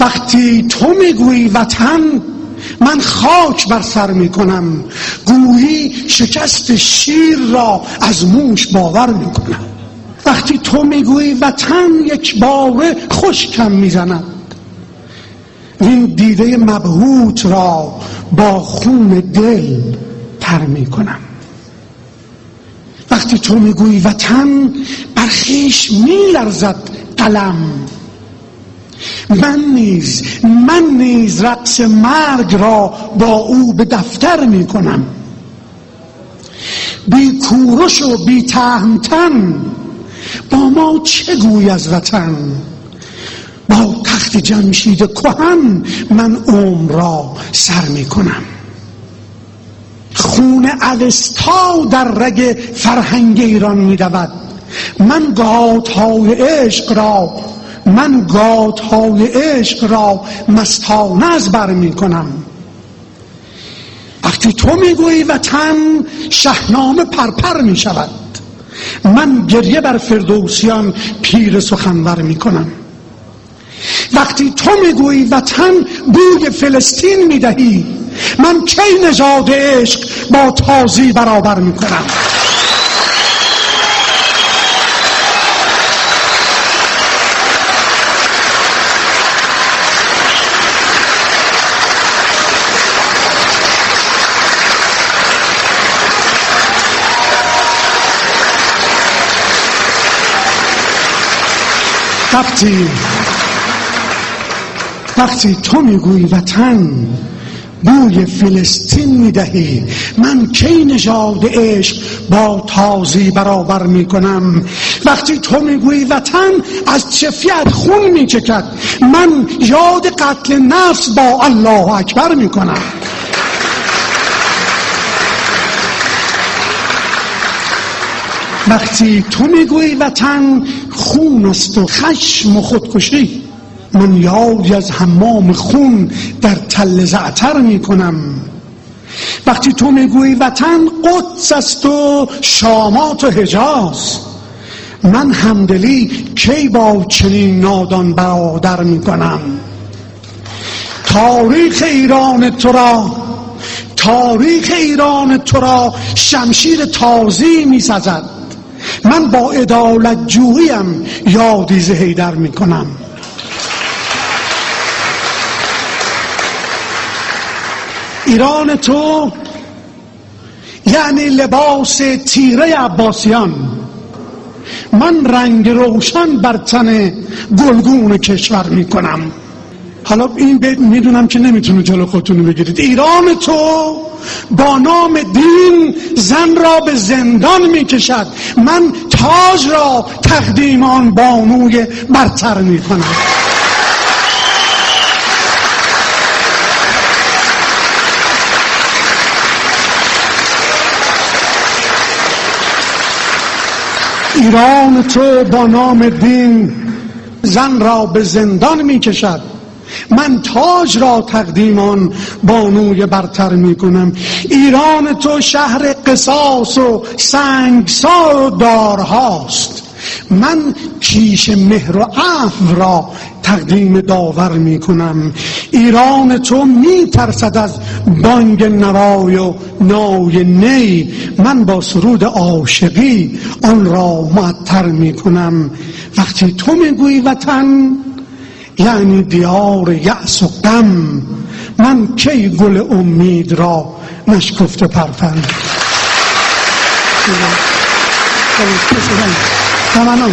وقتی تو می‌گویی وطن من خاک بر سر می‌کنم. گویی شکست شیر را از موش باور می‌کنم. وقتی تو می‌گویی وطن یک باره خشکم می‌زند. این دیده مبهوت را با خون دل تر می‌کنم. وقتی تو می‌گویی وطن برخیش میلرزد قلم. من نیز من نیز رقص مرگ را با او به دفتر می کنم بی کورش و بی تهمتن با ما چه گوی از وطن؟ با تخت جمشید کهن من عمر را سر می کنم خون اوستا در رگ فرهنگ ایران می دود من های عشق را من های عشق را مستانه از بر می کنم. وقتی تو می‌گویی وطن شهنامه پرپر می شود. من گریه بر فردوسیان پیر سخنور می کنم. وقتی تو می‌گویی وطن بوی فلسطین می‌دهی من کی نژاد عشق با تازی برابر می‌کنم وقتی وقتی تو می‌گویی وطن بوی فلسطین می‌دهی. من کی نژاد عشق با تازی برابر می‌کنم؟ وقتی تو می‌گویی وطن از چفیت خون میچکد؟ من یاد قتل نفس با الله اکبر می‌کنم. وقتی تو می‌گویی وطن خون است و خشم و خودکشی من یادی از حمام خون در تل زعتر می‌کنم. وقتی تو می‌گویی وطن قدس است و شامات و حجاز من همدلی کی با چنین نادان برادر می‌کنم؟ تاریخ ایران تو را تاریخ ایران تو را شمشیر تازی میسزد من با ادالت جوییم یادی زهیدر می‌کنم. ایران تو یعنی لباس تیره عباسیان. من رنگ روشن بر تن گلگون کشور می‌کنم. حالا این می‌دونم که نمی‌تونه جلو خودتونو بگیرید. ایران تو با نام دین زن را به زندان می‌کشد. من تاج را تقدیم آن بانوی برتر می‌کنم. ایران تو با نام دین زن را به زندان می کشد من تاج را تقدیمان بانوی برتر می کنم. ایران تو شهر قصاص و سنگسار و دارهاست. من کیش مهر و عفو را تقدیم داور می کنم. ایران تو می ترسد از بانگ نوای و نای نی. من با سرود عاشقی آن را معطر می کنم. وقتی تو می‌گویی وطن یعنی دیار یأس و غم. من کی گل امید را نشکفته پرفند؟ تمام